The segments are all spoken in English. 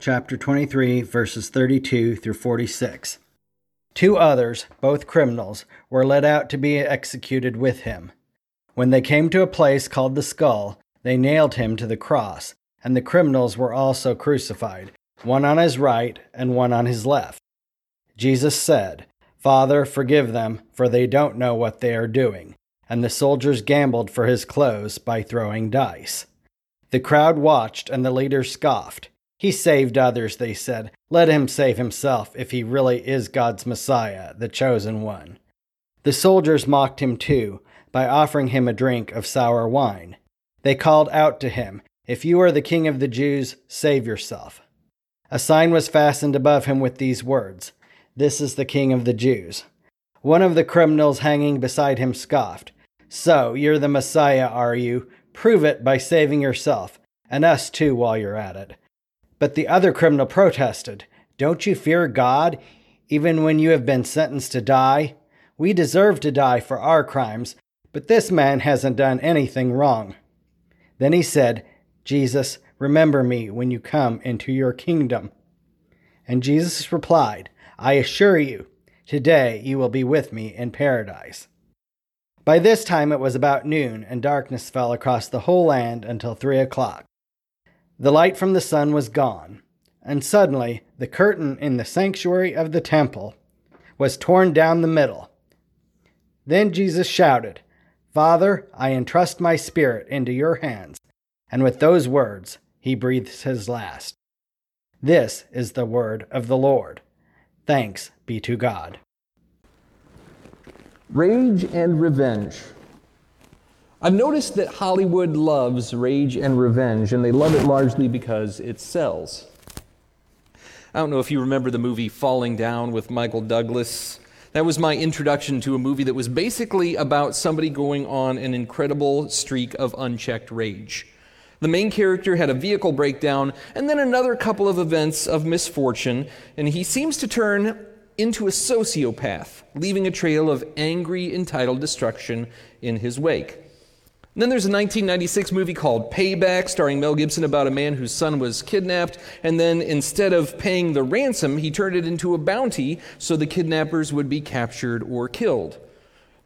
chapter 23, verses 32 through 46. Two others, both criminals, were led out to be executed with him. When they came to a place called the skull, they nailed him to the cross, and the criminals were also crucified, one on his right and one on his left. Jesus said, Father, forgive them, for they don't know what they are doing. And the soldiers gambled for his clothes by throwing dice. The crowd watched, and the leaders scoffed. He saved others, they said. Let him save himself if he really is God's Messiah, the chosen one. The soldiers mocked him too by offering him a drink of sour wine. They called out to him, If you are the king of the Jews, save yourself. A sign was fastened above him with these words This is the king of the Jews. One of the criminals hanging beside him scoffed, So, you're the Messiah, are you? Prove it by saving yourself, and us too while you're at it. But the other criminal protested, Don't you fear God, even when you have been sentenced to die? We deserve to die for our crimes, but this man hasn't done anything wrong. Then he said, Jesus, remember me when you come into your kingdom. And Jesus replied, I assure you, today you will be with me in paradise. By this time it was about noon, and darkness fell across the whole land until three o'clock. The light from the sun was gone, and suddenly the curtain in the sanctuary of the temple was torn down the middle. Then Jesus shouted, Father, I entrust my spirit into your hands. And with those words, he breathes his last. This is the word of the Lord. Thanks be to God. Rage and revenge. I've noticed that Hollywood loves rage and revenge, and they love it largely because it sells. I don't know if you remember the movie Falling Down with Michael Douglas. That was my introduction to a movie that was basically about somebody going on an incredible streak of unchecked rage. The main character had a vehicle breakdown and then another couple of events of misfortune, and he seems to turn into a sociopath, leaving a trail of angry, entitled destruction in his wake. And then there's a 1996 movie called Payback, starring Mel Gibson, about a man whose son was kidnapped, and then instead of paying the ransom, he turned it into a bounty so the kidnappers would be captured or killed.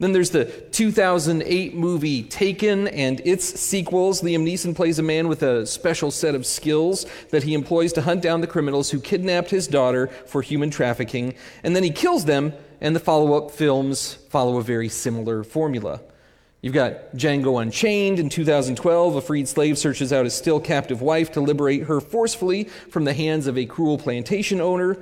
Then there's the 2008 movie Taken and its sequels. Liam Neeson plays a man with a special set of skills that he employs to hunt down the criminals who kidnapped his daughter for human trafficking, and then he kills them, and the follow up films follow a very similar formula. You've got Django Unchained in 2012. A freed slave searches out his still captive wife to liberate her forcefully from the hands of a cruel plantation owner.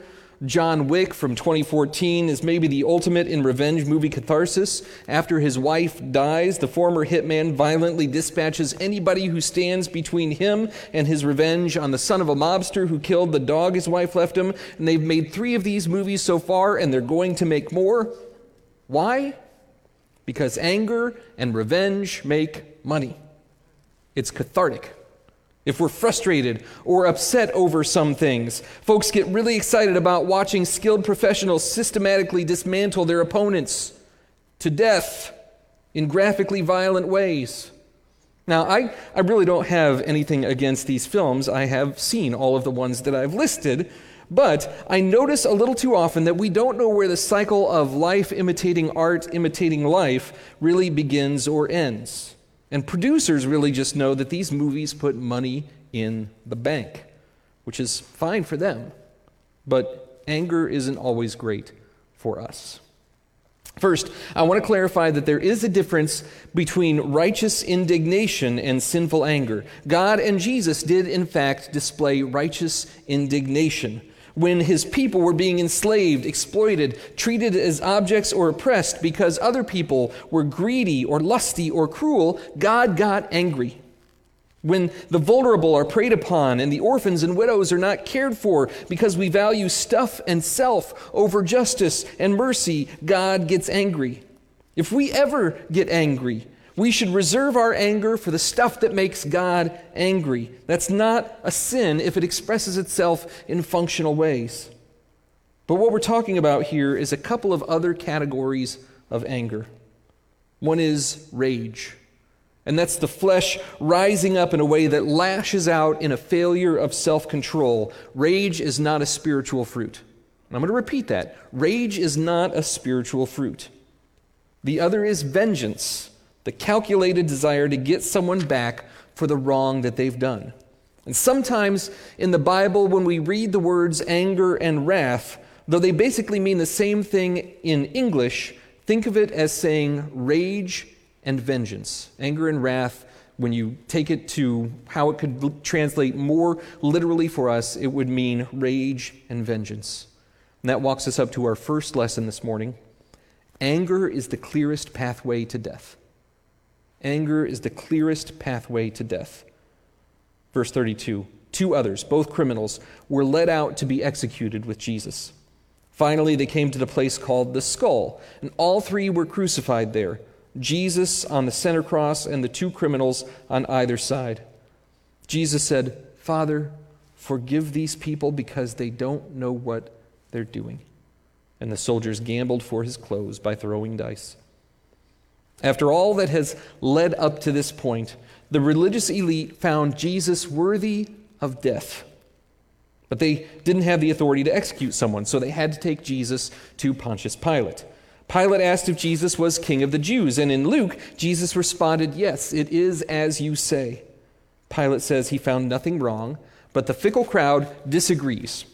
John Wick from 2014 is maybe the ultimate in revenge movie catharsis. After his wife dies, the former hitman violently dispatches anybody who stands between him and his revenge on the son of a mobster who killed the dog his wife left him. And they've made three of these movies so far, and they're going to make more. Why? Because anger and revenge make money. It's cathartic. If we're frustrated or upset over some things, folks get really excited about watching skilled professionals systematically dismantle their opponents to death in graphically violent ways. Now, I, I really don't have anything against these films. I have seen all of the ones that I've listed, but I notice a little too often that we don't know where the cycle of life imitating art, imitating life, really begins or ends. And producers really just know that these movies put money in the bank, which is fine for them. But anger isn't always great for us. First, I want to clarify that there is a difference between righteous indignation and sinful anger. God and Jesus did, in fact, display righteous indignation when his people were being enslaved, exploited, treated as objects, or oppressed because other people were greedy or lusty or cruel, God got angry. when the vulnerable are preyed upon and the orphans and widows are not cared for because we value stuff and self over justice and mercy, God gets angry. If we ever get angry, we should reserve our anger for the stuff that makes God angry. That's not a sin if it expresses itself in functional ways. But what we're talking about here is a couple of other categories of anger. One is rage. And that's the flesh rising up in a way that lashes out in a failure of self control. Rage is not a spiritual fruit. And I'm going to repeat that. Rage is not a spiritual fruit. The other is vengeance, the calculated desire to get someone back for the wrong that they've done. And sometimes in the Bible, when we read the words anger and wrath, though they basically mean the same thing in English, think of it as saying rage and vengeance. Anger and wrath, when you take it to how it could translate more literally for us, it would mean rage and vengeance. And that walks us up to our first lesson this morning. Anger is the clearest pathway to death. Anger is the clearest pathway to death. Verse 32 Two others, both criminals, were led out to be executed with Jesus. Finally, they came to the place called the skull, and all three were crucified there Jesus on the center cross and the two criminals on either side. Jesus said, Father, forgive these people because they don't know what they're doing. And the soldiers gambled for his clothes by throwing dice. After all that has led up to this point, the religious elite found Jesus worthy of death. But they didn't have the authority to execute someone, so they had to take Jesus to Pontius Pilate. Pilate asked if Jesus was king of the Jews, and in Luke, Jesus responded, Yes, it is as you say. Pilate says he found nothing wrong, but the fickle crowd disagrees.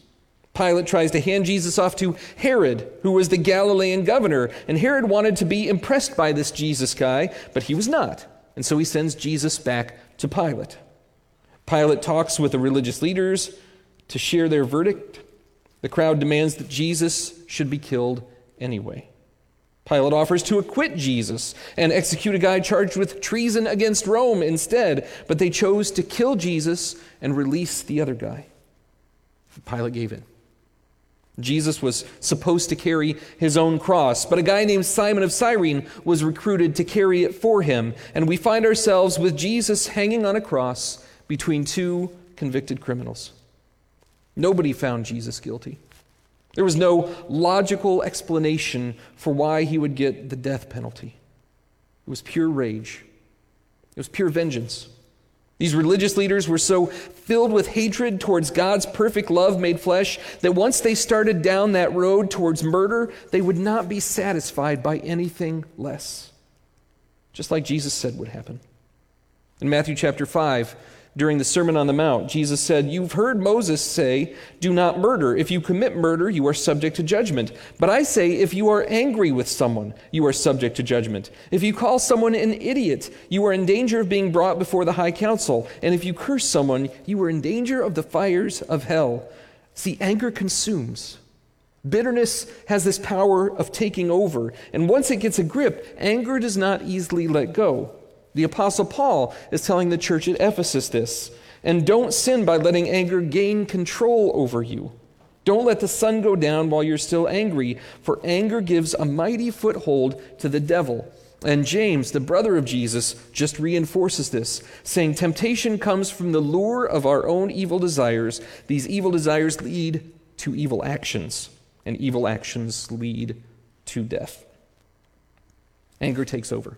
Pilate tries to hand Jesus off to Herod, who was the Galilean governor, and Herod wanted to be impressed by this Jesus guy, but he was not. And so he sends Jesus back to Pilate. Pilate talks with the religious leaders to share their verdict. The crowd demands that Jesus should be killed anyway. Pilate offers to acquit Jesus and execute a guy charged with treason against Rome instead, but they chose to kill Jesus and release the other guy. Pilate gave in. Jesus was supposed to carry his own cross, but a guy named Simon of Cyrene was recruited to carry it for him, and we find ourselves with Jesus hanging on a cross between two convicted criminals. Nobody found Jesus guilty. There was no logical explanation for why he would get the death penalty. It was pure rage, it was pure vengeance. These religious leaders were so filled with hatred towards God's perfect love made flesh that once they started down that road towards murder, they would not be satisfied by anything less. Just like Jesus said would happen. In Matthew chapter 5, during the Sermon on the Mount, Jesus said, You've heard Moses say, Do not murder. If you commit murder, you are subject to judgment. But I say, if you are angry with someone, you are subject to judgment. If you call someone an idiot, you are in danger of being brought before the high council. And if you curse someone, you are in danger of the fires of hell. See, anger consumes. Bitterness has this power of taking over. And once it gets a grip, anger does not easily let go. The Apostle Paul is telling the church at Ephesus this. And don't sin by letting anger gain control over you. Don't let the sun go down while you're still angry, for anger gives a mighty foothold to the devil. And James, the brother of Jesus, just reinforces this, saying, Temptation comes from the lure of our own evil desires. These evil desires lead to evil actions, and evil actions lead to death. Anger takes over.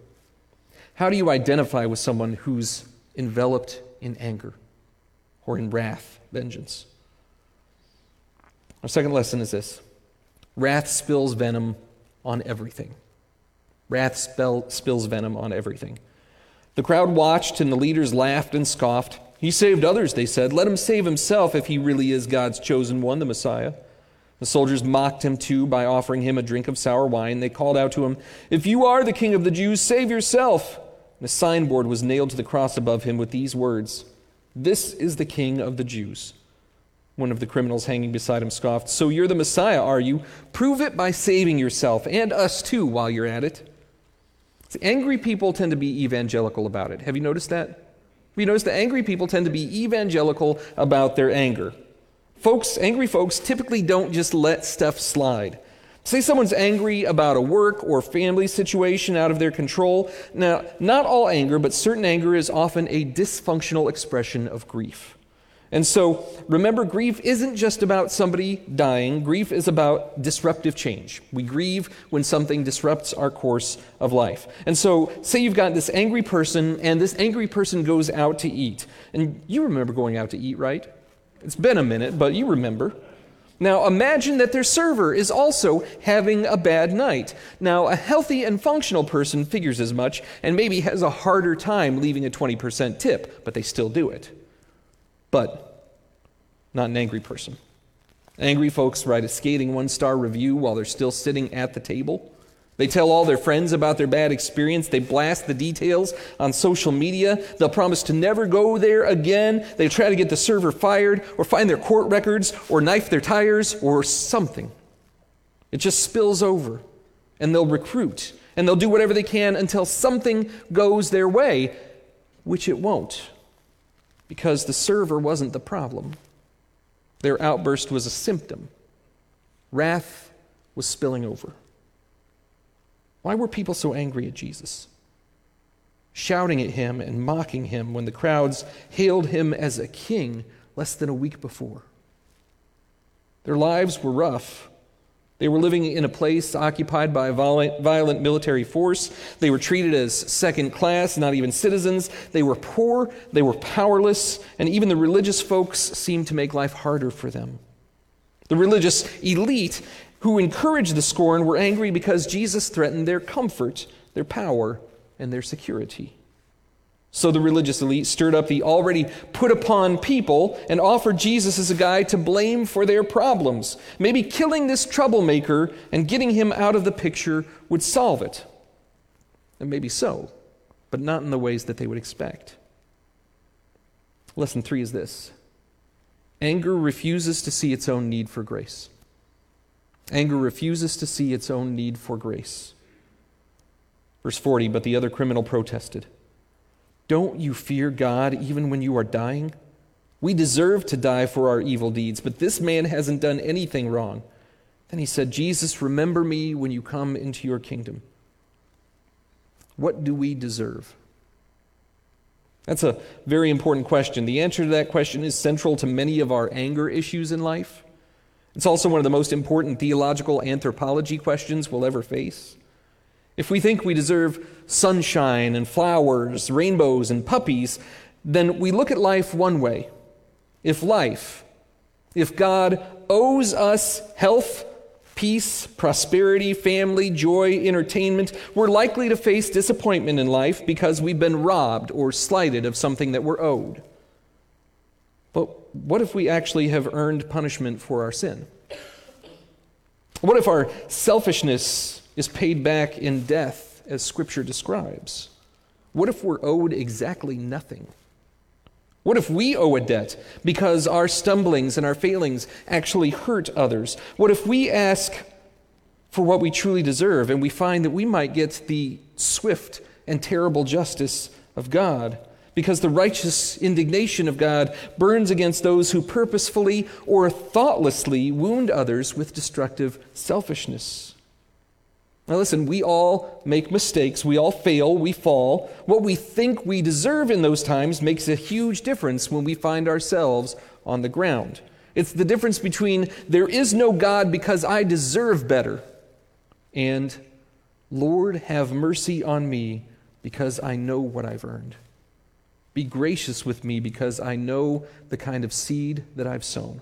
How do you identify with someone who's enveloped in anger or in wrath, vengeance? Our second lesson is this wrath spills venom on everything. Wrath spell, spills venom on everything. The crowd watched, and the leaders laughed and scoffed. He saved others, they said. Let him save himself if he really is God's chosen one, the Messiah. The soldiers mocked him too by offering him a drink of sour wine. They called out to him, If you are the king of the Jews, save yourself. And a signboard was nailed to the cross above him with these words This is the King of the Jews. One of the criminals hanging beside him scoffed, So you're the Messiah, are you? Prove it by saving yourself and us too while you're at it. See, angry people tend to be evangelical about it. Have you noticed that? Have You notice that angry people tend to be evangelical about their anger. Folks, angry folks typically don't just let stuff slide. Say someone's angry about a work or family situation out of their control. Now, not all anger, but certain anger is often a dysfunctional expression of grief. And so, remember, grief isn't just about somebody dying. Grief is about disruptive change. We grieve when something disrupts our course of life. And so, say you've got this angry person, and this angry person goes out to eat. And you remember going out to eat, right? It's been a minute, but you remember. Now, imagine that their server is also having a bad night. Now, a healthy and functional person figures as much and maybe has a harder time leaving a 20% tip, but they still do it but not an angry person. Angry folks write a scathing one star review while they're still sitting at the table. They tell all their friends about their bad experience. They blast the details on social media. They'll promise to never go there again. They try to get the server fired or find their court records or knife their tires or something. It just spills over and they'll recruit and they'll do whatever they can until something goes their way, which it won't because the server wasn't the problem. Their outburst was a symptom. Wrath was spilling over. Why were people so angry at Jesus? Shouting at him and mocking him when the crowds hailed him as a king less than a week before. Their lives were rough, they were living in a place occupied by a violent, violent, military force. They were treated as second class, not even citizens. They were poor, they were powerless, and even the religious folks seemed to make life harder for them. The religious elite who encouraged the scorn were angry because Jesus threatened their comfort, their power, and their security. So the religious elite stirred up the already put upon people and offered Jesus as a guy to blame for their problems. Maybe killing this troublemaker and getting him out of the picture would solve it. And maybe so, but not in the ways that they would expect. Lesson three is this anger refuses to see its own need for grace. Anger refuses to see its own need for grace. Verse 40 But the other criminal protested. Don't you fear God even when you are dying? We deserve to die for our evil deeds, but this man hasn't done anything wrong. Then he said, Jesus, remember me when you come into your kingdom. What do we deserve? That's a very important question. The answer to that question is central to many of our anger issues in life. It's also one of the most important theological anthropology questions we'll ever face. If we think we deserve sunshine and flowers, rainbows and puppies, then we look at life one way. If life, if God owes us health, peace, prosperity, family, joy, entertainment, we're likely to face disappointment in life because we've been robbed or slighted of something that we're owed. What if we actually have earned punishment for our sin? What if our selfishness is paid back in death, as Scripture describes? What if we're owed exactly nothing? What if we owe a debt because our stumblings and our failings actually hurt others? What if we ask for what we truly deserve and we find that we might get the swift and terrible justice of God? Because the righteous indignation of God burns against those who purposefully or thoughtlessly wound others with destructive selfishness. Now, listen, we all make mistakes. We all fail. We fall. What we think we deserve in those times makes a huge difference when we find ourselves on the ground. It's the difference between there is no God because I deserve better and Lord, have mercy on me because I know what I've earned. Be gracious with me because I know the kind of seed that I've sown.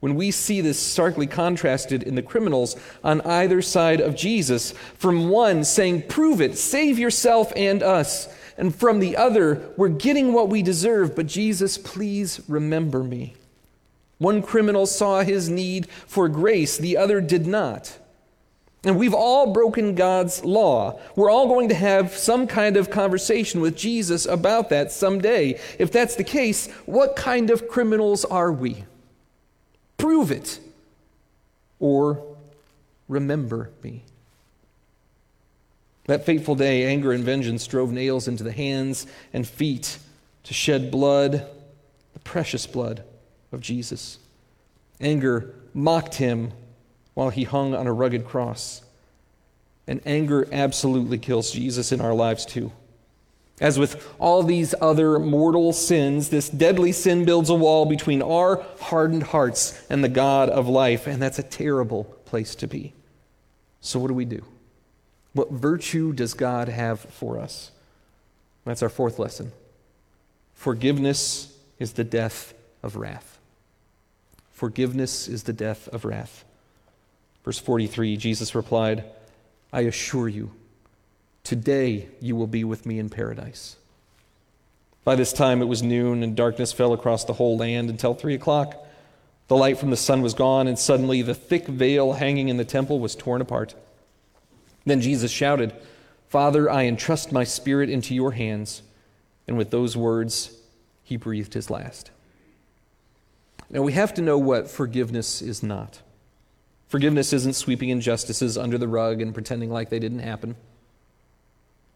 When we see this starkly contrasted in the criminals on either side of Jesus, from one saying, Prove it, save yourself and us, and from the other, We're getting what we deserve, but Jesus, please remember me. One criminal saw his need for grace, the other did not. And we've all broken God's law. We're all going to have some kind of conversation with Jesus about that someday. If that's the case, what kind of criminals are we? Prove it. Or remember me. That fateful day, anger and vengeance drove nails into the hands and feet to shed blood, the precious blood of Jesus. Anger mocked him while he hung on a rugged cross. And anger absolutely kills Jesus in our lives too. As with all these other mortal sins, this deadly sin builds a wall between our hardened hearts and the God of life, and that's a terrible place to be. So, what do we do? What virtue does God have for us? That's our fourth lesson. Forgiveness is the death of wrath. Forgiveness is the death of wrath. Verse 43 Jesus replied, I assure you, today you will be with me in paradise. By this time it was noon, and darkness fell across the whole land until three o'clock. The light from the sun was gone, and suddenly the thick veil hanging in the temple was torn apart. Then Jesus shouted, Father, I entrust my spirit into your hands. And with those words, he breathed his last. Now, we have to know what forgiveness is not. Forgiveness isn't sweeping injustices under the rug and pretending like they didn't happen.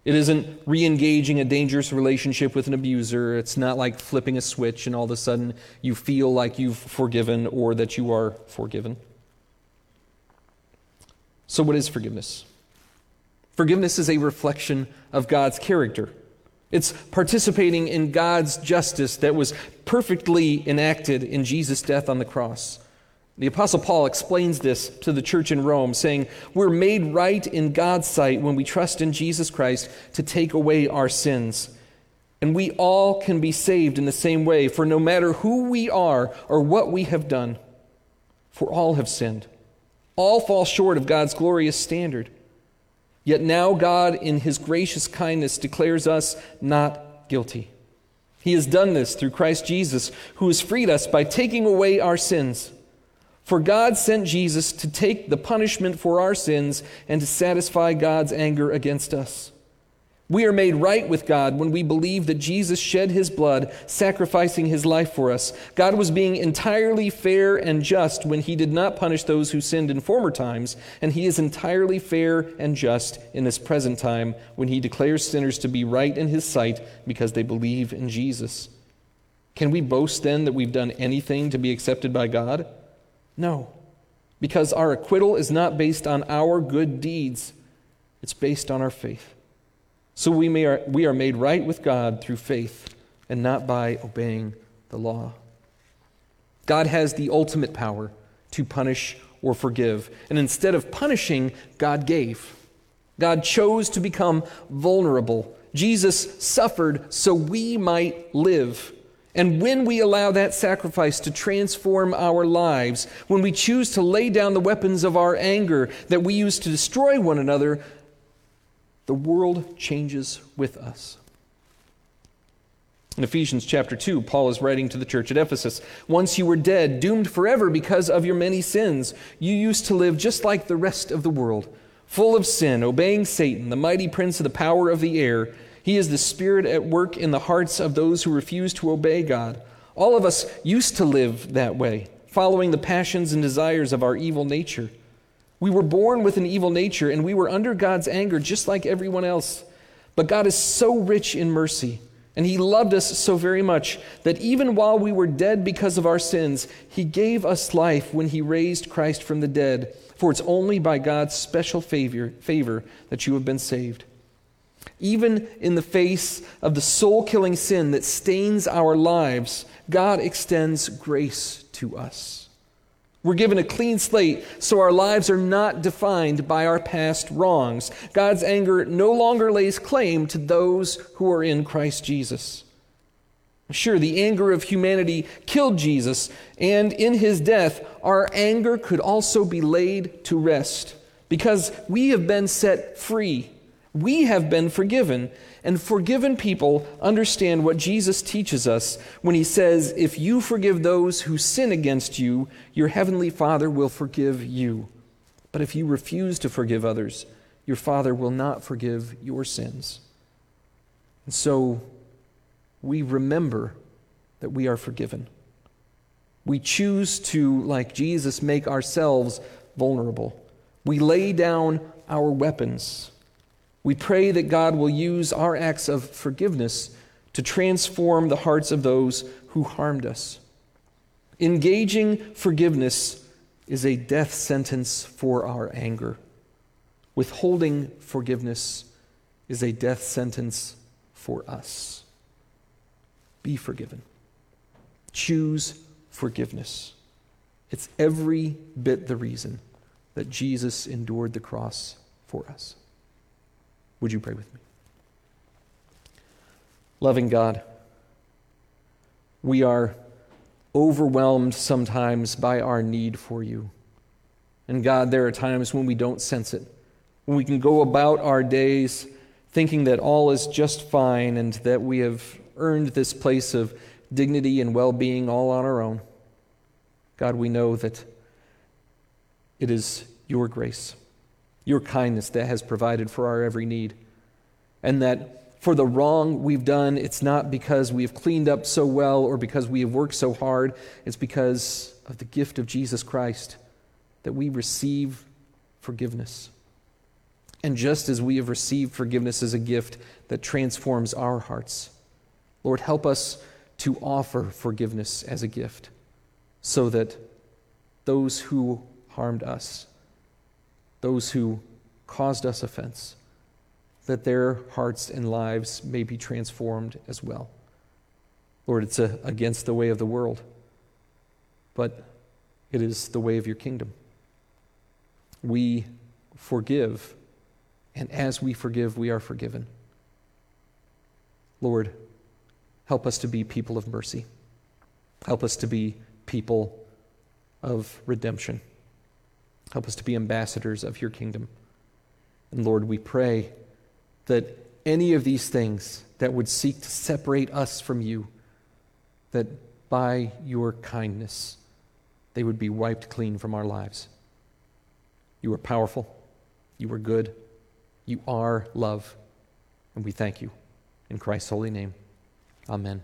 It isn't re engaging a dangerous relationship with an abuser. It's not like flipping a switch and all of a sudden you feel like you've forgiven or that you are forgiven. So, what is forgiveness? Forgiveness is a reflection of God's character. It's participating in God's justice that was perfectly enacted in Jesus' death on the cross. The Apostle Paul explains this to the church in Rome, saying, We're made right in God's sight when we trust in Jesus Christ to take away our sins. And we all can be saved in the same way, for no matter who we are or what we have done, for all have sinned. All fall short of God's glorious standard. Yet now God, in his gracious kindness, declares us not guilty. He has done this through Christ Jesus, who has freed us by taking away our sins. For God sent Jesus to take the punishment for our sins and to satisfy God's anger against us. We are made right with God when we believe that Jesus shed his blood, sacrificing his life for us. God was being entirely fair and just when he did not punish those who sinned in former times, and he is entirely fair and just in this present time when he declares sinners to be right in his sight because they believe in Jesus. Can we boast then that we've done anything to be accepted by God? No, because our acquittal is not based on our good deeds, it's based on our faith. So we, may are, we are made right with God through faith and not by obeying the law. God has the ultimate power to punish or forgive. And instead of punishing, God gave. God chose to become vulnerable. Jesus suffered so we might live. And when we allow that sacrifice to transform our lives, when we choose to lay down the weapons of our anger that we use to destroy one another, the world changes with us. In Ephesians chapter 2, Paul is writing to the church at Ephesus Once you were dead, doomed forever because of your many sins, you used to live just like the rest of the world, full of sin, obeying Satan, the mighty prince of the power of the air. He is the spirit at work in the hearts of those who refuse to obey God. All of us used to live that way, following the passions and desires of our evil nature. We were born with an evil nature and we were under God's anger just like everyone else. But God is so rich in mercy and He loved us so very much that even while we were dead because of our sins, He gave us life when He raised Christ from the dead. For it's only by God's special favor, favor that you have been saved. Even in the face of the soul killing sin that stains our lives, God extends grace to us. We're given a clean slate so our lives are not defined by our past wrongs. God's anger no longer lays claim to those who are in Christ Jesus. Sure, the anger of humanity killed Jesus, and in his death, our anger could also be laid to rest because we have been set free. We have been forgiven, and forgiven people understand what Jesus teaches us when he says, If you forgive those who sin against you, your heavenly Father will forgive you. But if you refuse to forgive others, your Father will not forgive your sins. And so we remember that we are forgiven. We choose to, like Jesus, make ourselves vulnerable. We lay down our weapons we pray that God will use our acts of forgiveness to transform the hearts of those who harmed us. Engaging forgiveness is a death sentence for our anger. Withholding forgiveness is a death sentence for us. Be forgiven. Choose forgiveness. It's every bit the reason that Jesus endured the cross for us. Would you pray with me? Loving God, we are overwhelmed sometimes by our need for you. And God, there are times when we don't sense it, when we can go about our days thinking that all is just fine and that we have earned this place of dignity and well being all on our own. God, we know that it is your grace, your kindness that has provided for our every need, and that for the wrong we've done, it's not because we've cleaned up so well or because we have worked so hard. It's because of the gift of Jesus Christ that we receive forgiveness. And just as we have received forgiveness as a gift that transforms our hearts, Lord, help us to offer forgiveness as a gift so that those who harmed us, those who caused us offense, that their hearts and lives may be transformed as well. Lord, it's a, against the way of the world, but it is the way of your kingdom. We forgive, and as we forgive, we are forgiven. Lord, help us to be people of mercy. Help us to be people of redemption. Help us to be ambassadors of your kingdom. And Lord, we pray that any of these things that would seek to separate us from you, that by your kindness they would be wiped clean from our lives. You are powerful. You are good. You are love. And we thank you. In Christ's holy name, amen.